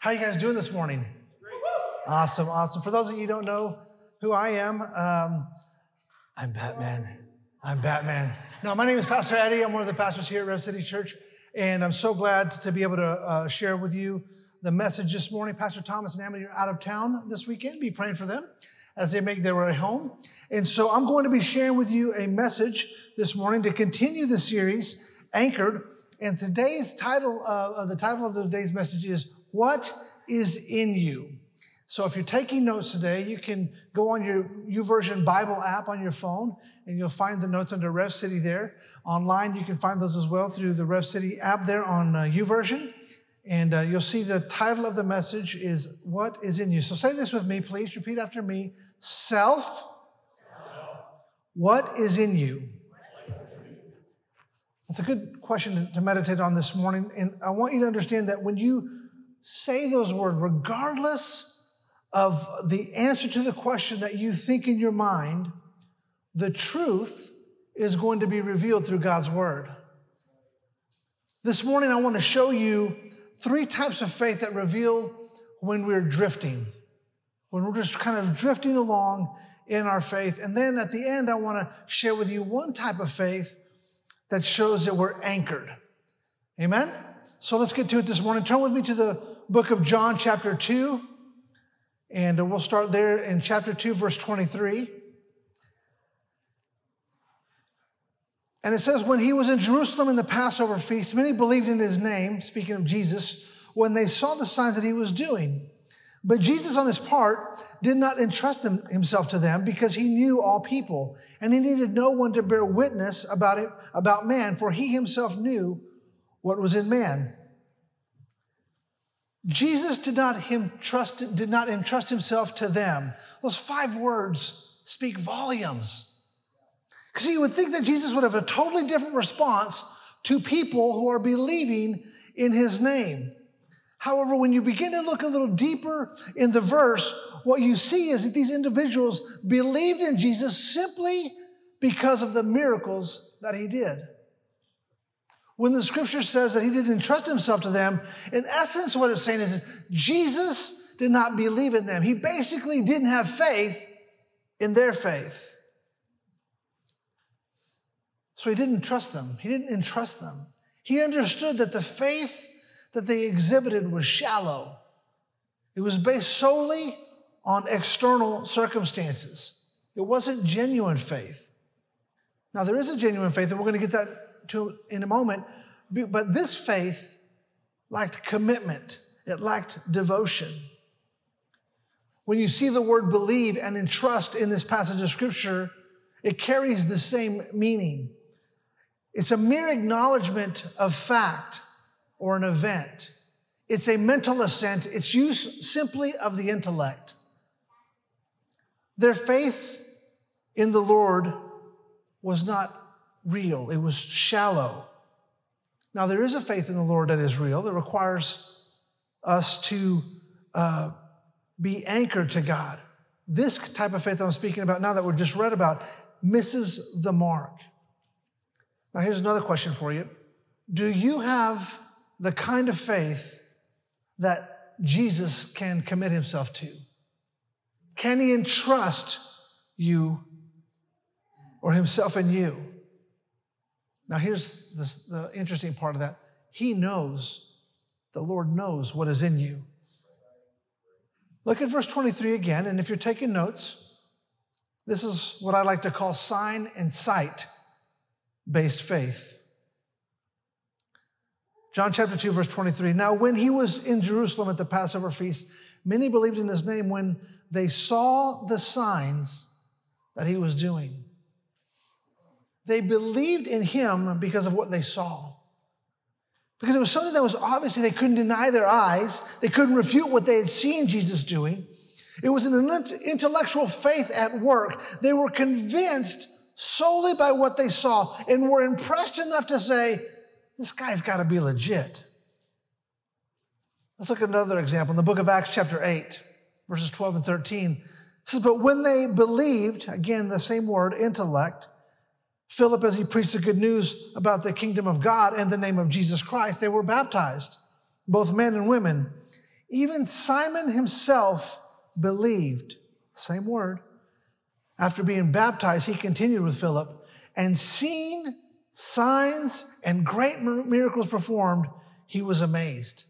How are you guys doing this morning? Awesome, awesome. For those of you who don't know who I am, um, I'm Batman. I'm Batman. No, my name is Pastor Eddie. I'm one of the pastors here at Rev City Church, and I'm so glad to be able to uh, share with you the message this morning. Pastor Thomas and Amity are out of town this weekend. Be praying for them as they make their way home. And so I'm going to be sharing with you a message this morning to continue the series, Anchored. And today's title, uh, the title of today's message is, What is in You? So if you're taking notes today, you can go on your YouVersion Bible app on your phone and you'll find the notes under Rev City there. Online, you can find those as well through the Rev City app there on uh, YouVersion. And uh, you'll see the title of the message is What is in You? So say this with me, please. Repeat after me. Self. Self. What is in you? That's a good question to meditate on this morning. And I want you to understand that when you say those words, regardless of the answer to the question that you think in your mind, the truth is going to be revealed through God's word. This morning, I want to show you three types of faith that reveal when we're drifting, when we're just kind of drifting along in our faith. And then at the end, I want to share with you one type of faith that shows that we're anchored. Amen? So let's get to it this morning. Turn with me to the book of John, chapter 2. And we'll start there in chapter 2, verse 23. And it says, When he was in Jerusalem in the Passover feast, many believed in his name, speaking of Jesus, when they saw the signs that he was doing. But Jesus, on his part, did not entrust himself to them because he knew all people, and he needed no one to bear witness about it, about man, for he himself knew what was in man. Jesus did not, him trust, did not entrust himself to them. Those five words speak volumes. Because you would think that Jesus would have a totally different response to people who are believing in his name. However, when you begin to look a little deeper in the verse, what you see is that these individuals believed in Jesus simply because of the miracles that he did. When the scripture says that he didn't entrust himself to them, in essence, what it's saying is Jesus did not believe in them. He basically didn't have faith in their faith. So he didn't trust them. He didn't entrust them. He understood that the faith that they exhibited was shallow. It was based solely on external circumstances. It wasn't genuine faith. Now, there is a genuine faith, and we're going to get that to in a moment. But this faith lacked commitment. It lacked devotion. When you see the word believe and entrust in this passage of scripture, it carries the same meaning. It's a mere acknowledgement of fact or an event. It's a mental assent. It's use simply of the intellect. Their faith in the Lord was not real, it was shallow. Now, there is a faith in the Lord that is real that requires us to uh, be anchored to God. This type of faith that I'm speaking about now that we just read about misses the mark. Now, here's another question for you Do you have the kind of faith that Jesus can commit himself to? Can he entrust you or himself in you? Now, here's the interesting part of that. He knows, the Lord knows what is in you. Look at verse 23 again, and if you're taking notes, this is what I like to call sign and sight based faith. John chapter 2, verse 23. Now, when he was in Jerusalem at the Passover feast, many believed in his name when they saw the signs that he was doing. They believed in him because of what they saw. Because it was something that was obviously they couldn't deny their eyes. They couldn't refute what they had seen Jesus doing. It was an intellectual faith at work. They were convinced solely by what they saw and were impressed enough to say, this guy's got to be legit. Let's look at another example in the book of Acts, chapter 8, verses 12 and 13. It says, But when they believed, again, the same word, intellect, Philip, as he preached the good news about the kingdom of God and the name of Jesus Christ, they were baptized, both men and women. Even Simon himself believed, same word. After being baptized, he continued with Philip and seeing signs and great miracles performed, he was amazed.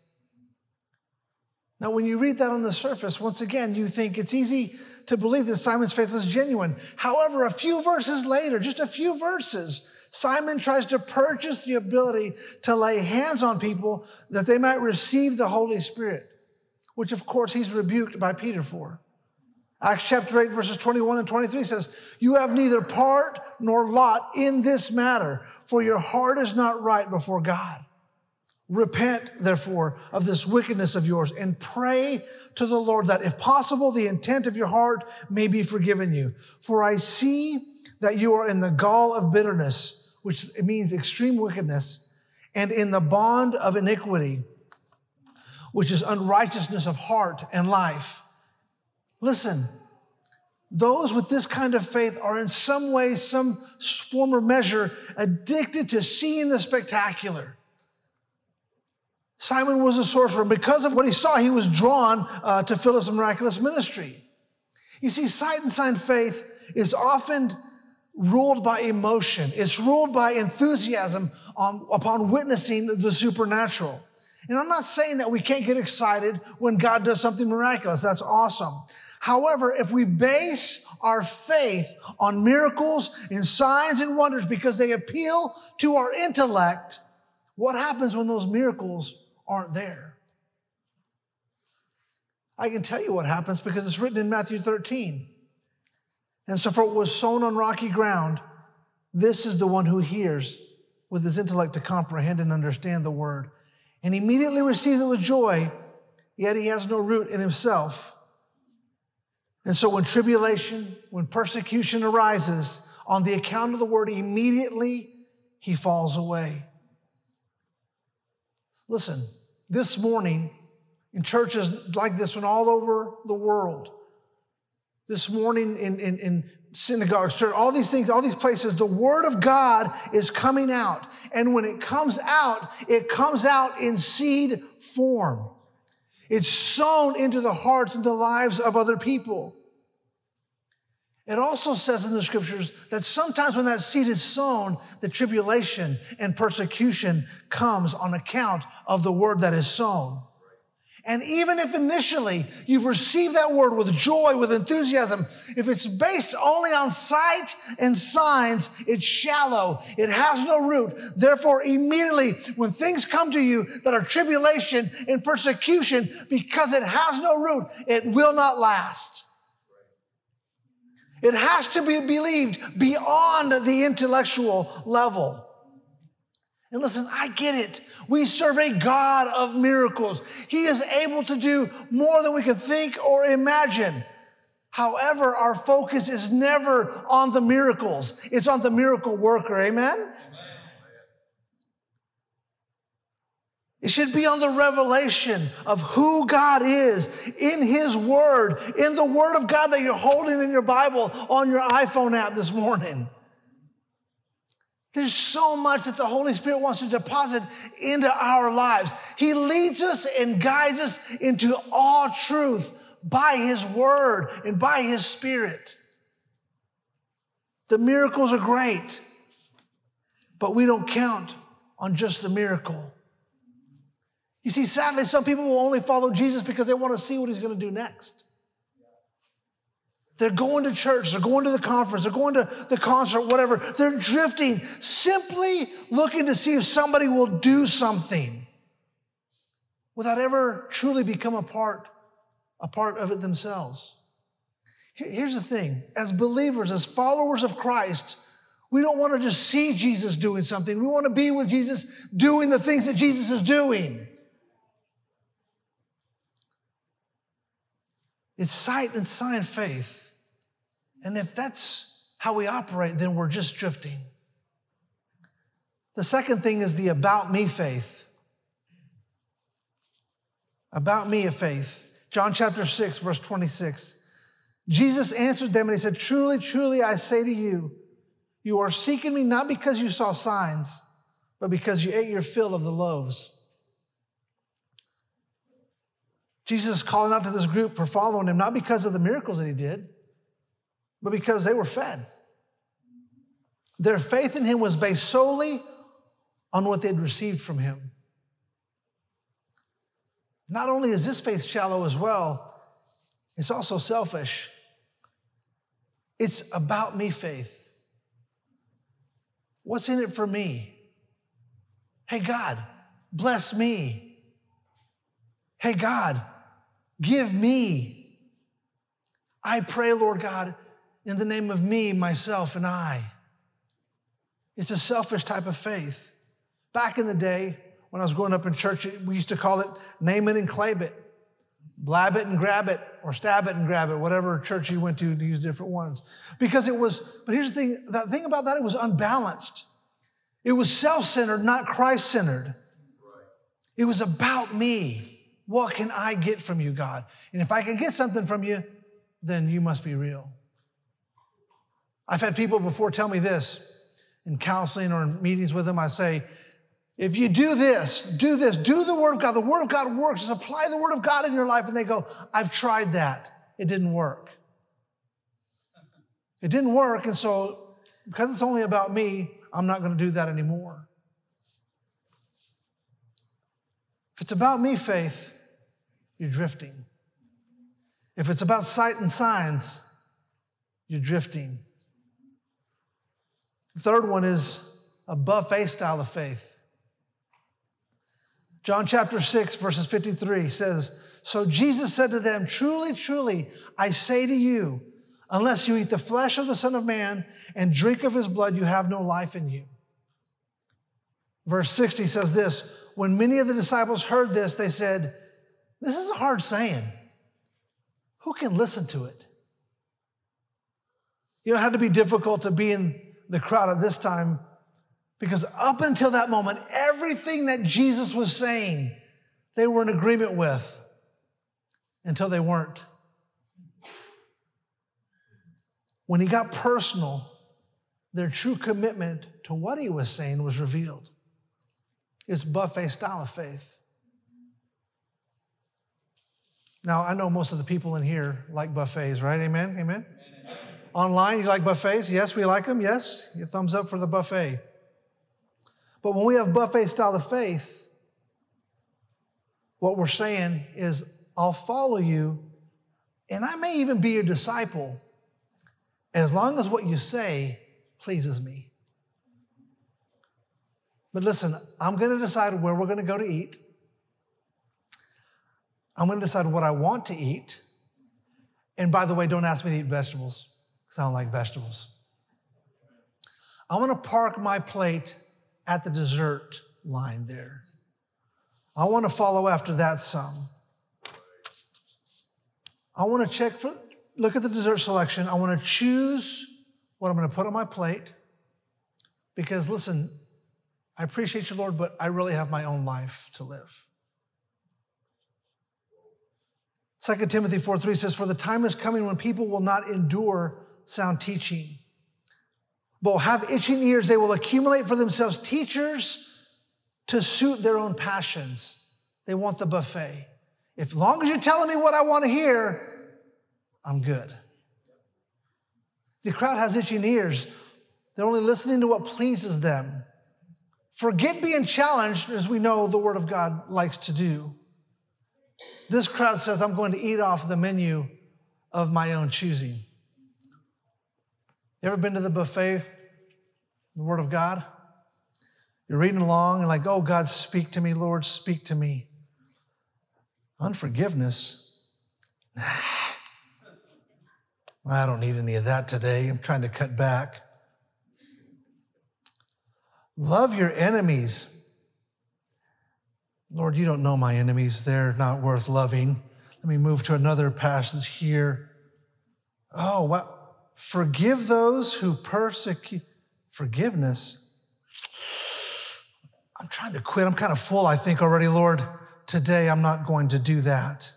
Now, when you read that on the surface, once again, you think it's easy to believe that Simon's faith was genuine. However, a few verses later, just a few verses, Simon tries to purchase the ability to lay hands on people that they might receive the Holy Spirit, which of course he's rebuked by Peter for. Acts chapter 8, verses 21 and 23 says, You have neither part nor lot in this matter, for your heart is not right before God. Repent, therefore, of this wickedness of yours and pray to the Lord that, if possible, the intent of your heart may be forgiven you. For I see that you are in the gall of bitterness, which means extreme wickedness, and in the bond of iniquity, which is unrighteousness of heart and life. Listen, those with this kind of faith are in some way, some form or measure addicted to seeing the spectacular. Simon was a sorcerer. Because of what he saw, he was drawn uh, to Philip's miraculous ministry. You see, sight and sign faith is often ruled by emotion. It's ruled by enthusiasm on, upon witnessing the supernatural. And I'm not saying that we can't get excited when God does something miraculous. That's awesome. However, if we base our faith on miracles and signs and wonders because they appeal to our intellect, what happens when those miracles aren't there? I can tell you what happens because it's written in Matthew 13. And so, for what was sown on rocky ground, this is the one who hears with his intellect to comprehend and understand the word, and immediately receives it with joy, yet he has no root in himself and so when tribulation, when persecution arises on the account of the word, immediately he falls away. Listen, this morning in churches like this one all over the world, this morning in, in, in synagogues, church, all these things, all these places, the word of God is coming out. And when it comes out, it comes out in seed form. It's sown into the hearts and the lives of other people. It also says in the scriptures that sometimes when that seed is sown, the tribulation and persecution comes on account of the word that is sown. And even if initially you've received that word with joy, with enthusiasm, if it's based only on sight and signs, it's shallow. It has no root. Therefore, immediately when things come to you that are tribulation and persecution, because it has no root, it will not last. It has to be believed beyond the intellectual level. And listen, I get it. We serve a God of miracles. He is able to do more than we can think or imagine. However, our focus is never on the miracles. It's on the miracle worker. Amen? It should be on the revelation of who God is in His Word, in the Word of God that you're holding in your Bible on your iPhone app this morning. There's so much that the Holy Spirit wants to deposit into our lives. He leads us and guides us into all truth by His Word and by His Spirit. The miracles are great, but we don't count on just the miracle. You see, sadly, some people will only follow Jesus because they want to see what he's going to do next. They're going to church, they're going to the conference, they're going to the concert, whatever. They're drifting, simply looking to see if somebody will do something without ever truly become a part, a part of it themselves. Here's the thing as believers, as followers of Christ, we don't want to just see Jesus doing something. We want to be with Jesus doing the things that Jesus is doing. It's sight and sign faith. And if that's how we operate, then we're just drifting. The second thing is the about me faith. About me of faith. John chapter 6, verse 26. Jesus answered them and he said, Truly, truly, I say to you, you are seeking me not because you saw signs, but because you ate your fill of the loaves. Jesus is calling out to this group for following him, not because of the miracles that he did, but because they were fed. Their faith in him was based solely on what they'd received from him. Not only is this faith shallow as well, it's also selfish. It's about me faith. What's in it for me? Hey, God, bless me. Hey, God, give me. I pray, Lord God, in the name of me, myself, and I. It's a selfish type of faith. Back in the day, when I was growing up in church, we used to call it name it and claim it, blab it and grab it, or stab it and grab it, whatever church you went to to use different ones. Because it was, but here's the thing, the thing about that, it was unbalanced. It was self-centered, not Christ-centered. It was about me. What can I get from you, God? And if I can get something from you, then you must be real. I've had people before tell me this in counseling or in meetings with them. I say, if you do this, do this, do the Word of God, the Word of God works. Just apply the Word of God in your life. And they go, I've tried that. It didn't work. It didn't work. And so, because it's only about me, I'm not going to do that anymore. If it's about me, faith, you're drifting. If it's about sight and signs, you're drifting. The third one is a buffet style of faith. John chapter 6, verses 53 says, So Jesus said to them, Truly, truly, I say to you, unless you eat the flesh of the Son of Man and drink of his blood, you have no life in you. Verse 60 says this When many of the disciples heard this, they said, This is a hard saying. Who can listen to it? You know, had to be difficult to be in the crowd at this time because up until that moment, everything that Jesus was saying, they were in agreement with until they weren't. When he got personal, their true commitment to what he was saying was revealed. It's buffet style of faith. Now, I know most of the people in here like buffets, right? Amen? Amen? Amen. Online, you like buffets? Yes, we like them. Yes? Your thumbs up for the buffet. But when we have buffet style of faith, what we're saying is, I'll follow you, and I may even be your disciple as long as what you say pleases me. But listen, I'm going to decide where we're going to go to eat. I'm going to decide what I want to eat. And by the way, don't ask me to eat vegetables because I don't like vegetables. I want to park my plate at the dessert line there. I want to follow after that some. I want to check for, look at the dessert selection. I want to choose what I'm going to put on my plate because, listen, I appreciate you, Lord, but I really have my own life to live. 2 Timothy 4 3 says, For the time is coming when people will not endure sound teaching, but will have itching ears. They will accumulate for themselves teachers to suit their own passions. They want the buffet. If long as you're telling me what I want to hear, I'm good. The crowd has itching ears. They're only listening to what pleases them. Forget being challenged, as we know the Word of God likes to do. This crowd says, I'm going to eat off the menu of my own choosing. You ever been to the buffet, the Word of God? You're reading along and like, oh, God, speak to me, Lord, speak to me. Unforgiveness? Nah. I don't need any of that today. I'm trying to cut back. Love your enemies. Lord, you don't know my enemies. They're not worth loving. Let me move to another passage here. Oh, well, forgive those who persecute. Forgiveness. I'm trying to quit. I'm kind of full, I think, already, Lord. Today, I'm not going to do that.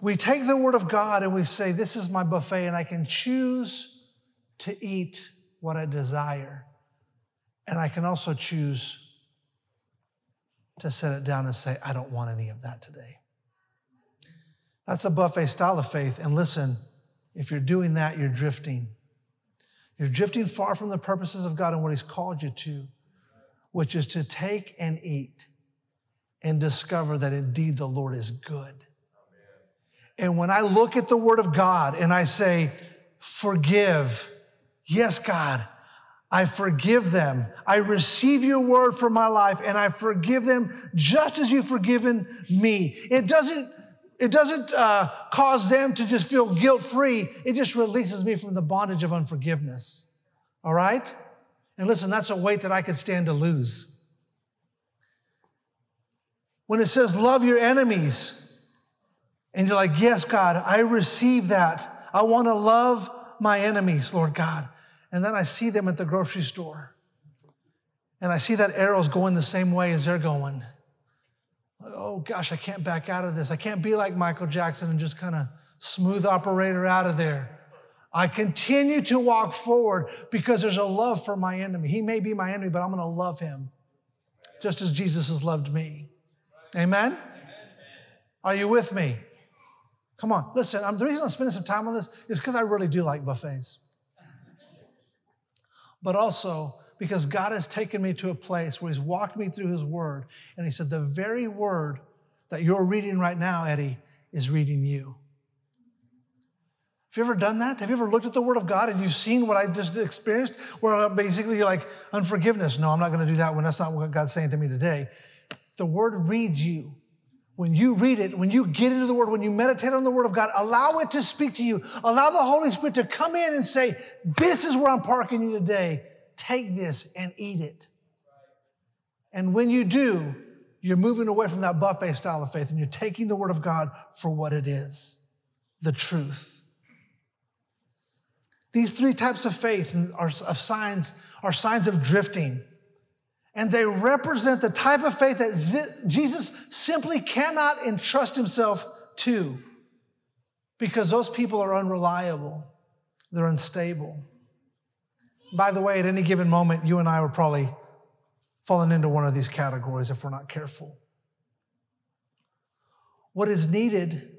We take the word of God and we say, This is my buffet, and I can choose to eat what I desire. And I can also choose to set it down and say, I don't want any of that today. That's a buffet style of faith. And listen, if you're doing that, you're drifting. You're drifting far from the purposes of God and what He's called you to, which is to take and eat and discover that indeed the Lord is good. And when I look at the Word of God and I say, forgive, yes, God, I forgive them. I receive your word for my life and I forgive them just as you've forgiven me. It doesn't, it doesn't uh, cause them to just feel guilt free. It just releases me from the bondage of unforgiveness. All right? And listen, that's a weight that I could stand to lose. When it says love your enemies, and you're like, yes, God, I receive that. I want to love my enemies, Lord God and then I see them at the grocery store. And I see that arrow's going the same way as they're going. Oh gosh, I can't back out of this. I can't be like Michael Jackson and just kind of smooth operator out of there. I continue to walk forward because there's a love for my enemy. He may be my enemy, but I'm going to love him just as Jesus has loved me. Amen? Amen? Are you with me? Come on, listen. I'm, the reason I'm spending some time on this is because I really do like buffets but also because God has taken me to a place where He's walked me through His Word. And He said, The very Word that you're reading right now, Eddie, is reading you. Have you ever done that? Have you ever looked at the Word of God and you've seen what I just experienced? Where basically you're like, unforgiveness. No, I'm not going to do that when that's not what God's saying to me today. The Word reads you. When you read it, when you get into the Word, when you meditate on the Word of God, allow it to speak to you. Allow the Holy Spirit to come in and say, This is where I'm parking you today. Take this and eat it. And when you do, you're moving away from that buffet style of faith and you're taking the Word of God for what it is the truth. These three types of faith are of signs, are signs of drifting. And they represent the type of faith that Jesus simply cannot entrust himself to because those people are unreliable, they're unstable. By the way, at any given moment, you and I are probably falling into one of these categories if we're not careful. What is needed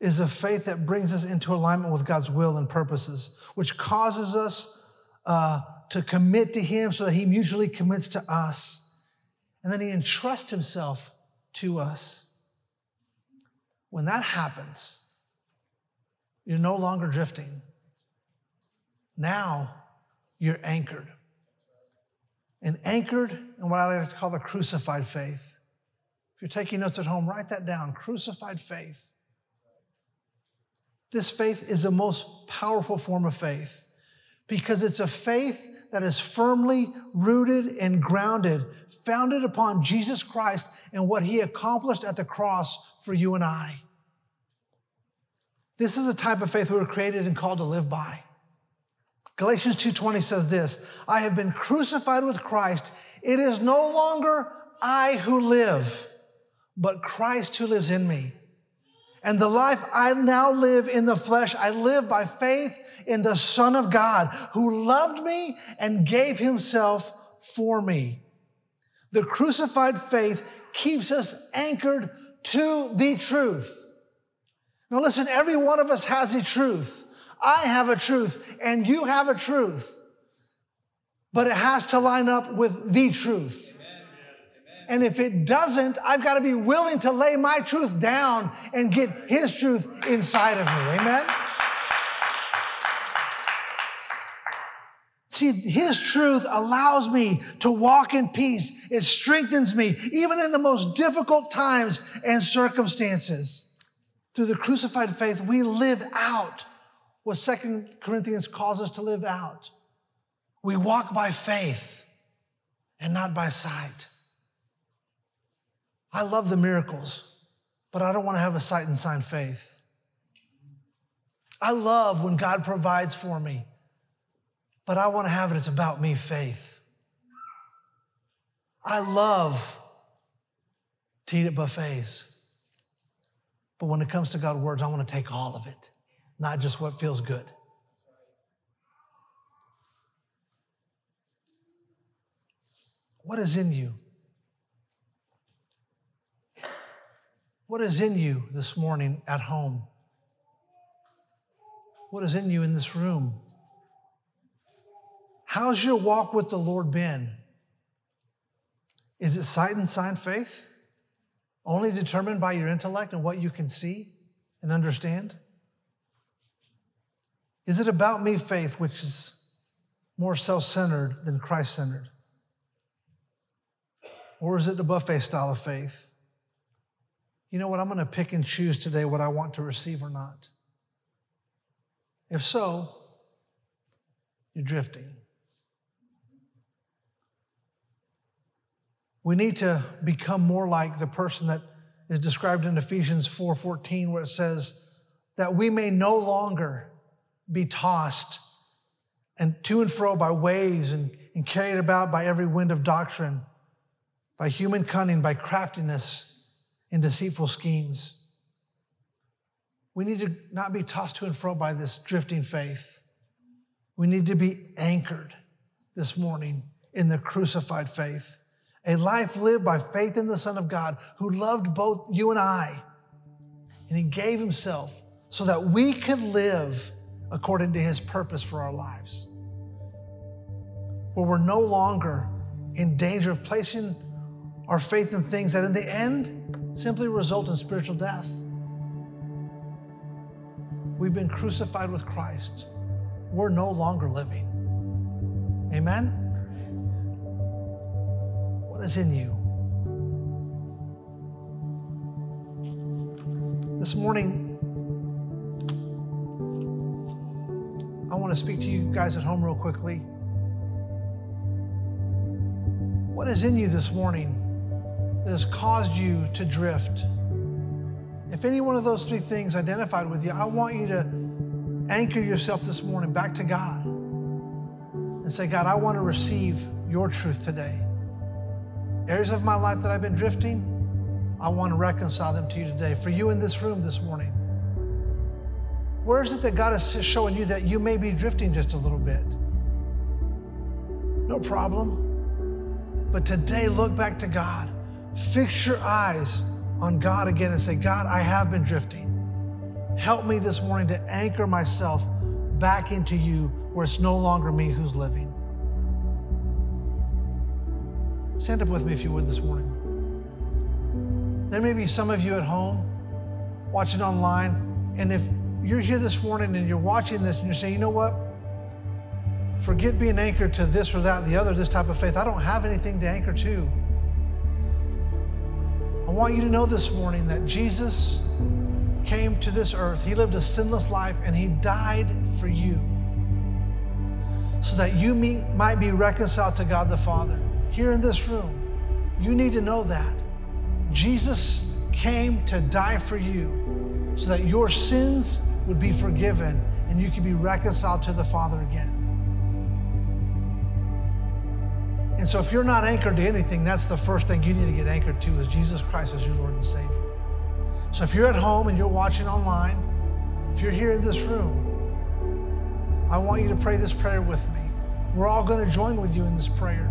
is a faith that brings us into alignment with God's will and purposes, which causes us uh, to commit to Him so that He mutually commits to us. And then He entrusts Himself to us. When that happens, you're no longer drifting. Now you're anchored. And anchored in what I like to call the crucified faith. If you're taking notes at home, write that down crucified faith. This faith is the most powerful form of faith because it's a faith that is firmly rooted and grounded, founded upon Jesus Christ and what he accomplished at the cross for you and I. This is a type of faith we were created and called to live by. Galatians 2:20 says this, I have been crucified with Christ. It is no longer I who live, but Christ who lives in me. And the life I now live in the flesh, I live by faith in the Son of God who loved me and gave himself for me. The crucified faith keeps us anchored to the truth. Now, listen, every one of us has a truth. I have a truth, and you have a truth. But it has to line up with the truth. And if it doesn't, I've got to be willing to lay my truth down and get his truth inside of me. Amen? See, his truth allows me to walk in peace. It strengthens me, even in the most difficult times and circumstances. Through the crucified faith, we live out what Second Corinthians calls us to live out. We walk by faith and not by sight. I love the miracles, but I don't want to have a sight and sign faith. I love when God provides for me, but I want to have it, it's about me faith. I love to eat at buffets, but when it comes to God's words, I want to take all of it, not just what feels good. What is in you? What is in you this morning at home? What is in you in this room? How's your walk with the Lord been? Is it sight and sign faith? Only determined by your intellect and what you can see and understand? Is it about me faith, which is more self centered than Christ centered? Or is it the buffet style of faith? You know what? I'm going to pick and choose today what I want to receive or not. If so, you're drifting. We need to become more like the person that is described in Ephesians 4:14 where it says that we may no longer be tossed and to and fro by waves and, and carried about by every wind of doctrine, by human cunning, by craftiness and deceitful schemes. We need to not be tossed to and fro by this drifting faith. We need to be anchored this morning in the crucified faith a life lived by faith in the Son of God who loved both you and I. And he gave himself so that we could live according to his purpose for our lives. Where we're no longer in danger of placing our faith in things that in the end simply result in spiritual death. We've been crucified with Christ. We're no longer living. Amen? What is in you? This morning, I want to speak to you guys at home real quickly. What is in you this morning that has caused you to drift? If any one of those three things identified with you, I want you to anchor yourself this morning back to God and say, God, I want to receive your truth today. Areas of my life that I've been drifting, I want to reconcile them to you today. For you in this room this morning, where is it that God is showing you that you may be drifting just a little bit? No problem. But today, look back to God. Fix your eyes on God again and say, God, I have been drifting. Help me this morning to anchor myself back into you where it's no longer me who's living. Stand up with me if you would this morning. There may be some of you at home watching online, and if you're here this morning and you're watching this and you're saying, you know what? Forget being anchored to this or that, the other, this type of faith. I don't have anything to anchor to. I want you to know this morning that Jesus came to this earth. He lived a sinless life and he died for you so that you might be reconciled to God the Father here in this room, you need to know that. Jesus came to die for you so that your sins would be forgiven and you could be reconciled to the Father again. And so if you're not anchored to anything, that's the first thing you need to get anchored to is Jesus Christ as your Lord and Savior. So if you're at home and you're watching online, if you're here in this room, I want you to pray this prayer with me. We're all going to join with you in this prayer.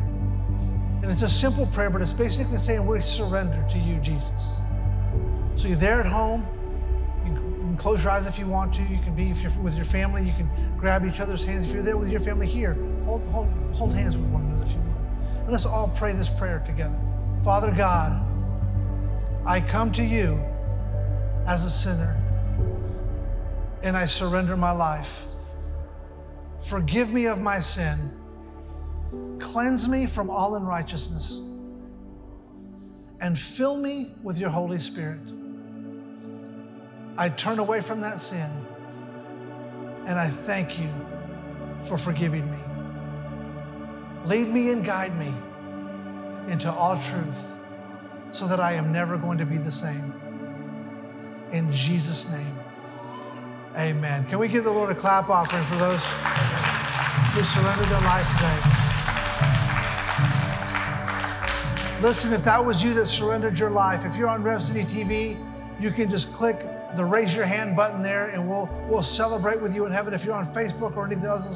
And it's a simple prayer, but it's basically saying we surrender to you, Jesus. So you're there at home. You can close your eyes if you want to. You can be, if you're with your family, you can grab each other's hands. If you're there with your family here, hold, hold, hold hands with one another let's all pray this prayer together. Father God, I come to you as a sinner and I surrender my life. Forgive me of my sin Cleanse me from all unrighteousness and fill me with your Holy Spirit. I turn away from that sin and I thank you for forgiving me. Lead me and guide me into all truth so that I am never going to be the same. In Jesus' name, amen. Can we give the Lord a clap offering for those who surrendered their lives today? Listen, if that was you that surrendered your life, if you're on Rev City TV, you can just click the raise your hand button there and we'll, we'll celebrate with you in heaven. If you're on Facebook or any of the other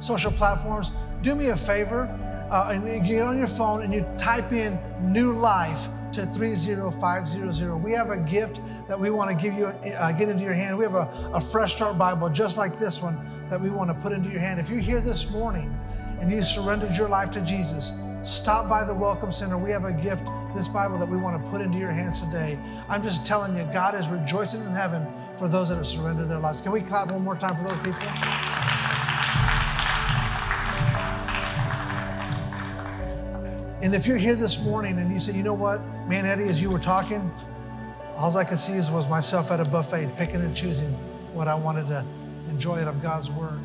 social platforms, do me a favor uh, and you get on your phone and you type in new life to 30500. We have a gift that we want to give you, uh, get into your hand. We have a, a Fresh Start Bible just like this one that we want to put into your hand. If you're here this morning and you surrendered your life to Jesus, stop by the Welcome Center. We have a gift, this Bible, that we want to put into your hands today. I'm just telling you, God is rejoicing in heaven for those that have surrendered their lives. Can we clap one more time for those people? And if you're here this morning and you say, you know what, man, Eddie, as you were talking, all I could see is was myself at a buffet picking and choosing what I wanted to enjoy out of God's Word.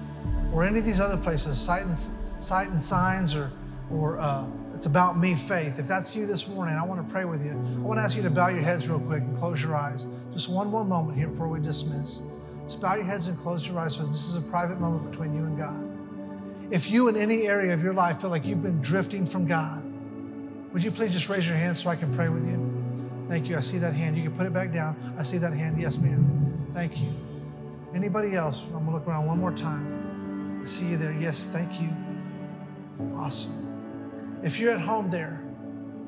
Or any of these other places, sight and, sight and signs, or, or uh, it's about me faith. If that's you this morning, I want to pray with you. I want to ask you to bow your heads real quick and close your eyes. Just one more moment here before we dismiss. Just bow your heads and close your eyes. So this is a private moment between you and God. If you in any area of your life feel like you've been drifting from God, would you please just raise your hand so I can pray with you? Thank you. I see that hand. You can put it back down. I see that hand. Yes, ma'am. Thank you. Anybody else? I'm going to look around one more time. I see you there. Yes, thank you. Awesome. If you're at home there,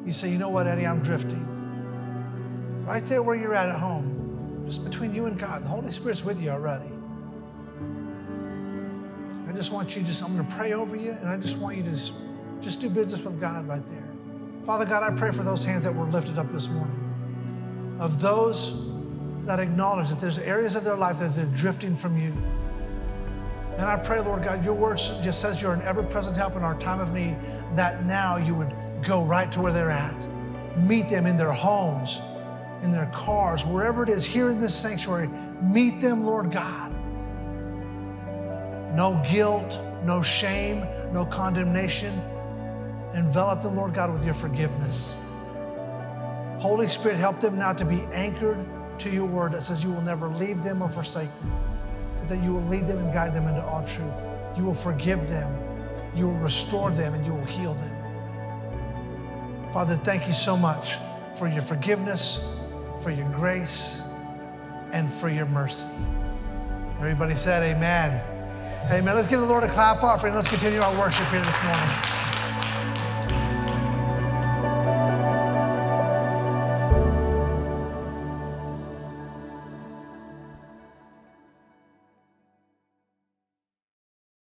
you say, you know what, Eddie, I'm drifting. Right there where you're at at home, just between you and God, the Holy Spirit's with you already. I just want you just, I'm going to pray over you, and I just want you to just, just do business with God right there. Father God, I pray for those hands that were lifted up this morning, of those that acknowledge that there's areas of their life that they're drifting from you. And I pray, Lord God, your word just says you're an ever present help in our time of need, that now you would go right to where they're at. Meet them in their homes, in their cars, wherever it is, here in this sanctuary. Meet them, Lord God. No guilt, no shame, no condemnation. Envelop them, Lord God, with your forgiveness. Holy Spirit, help them now to be anchored to your word that says you will never leave them or forsake them, but that you will lead them and guide them into all truth. You will forgive them, you will restore them, and you will heal them. Father, thank you so much for your forgiveness, for your grace, and for your mercy. Everybody said, Amen. Amen. Let's give the Lord a clap offering. Let's continue our worship here this morning.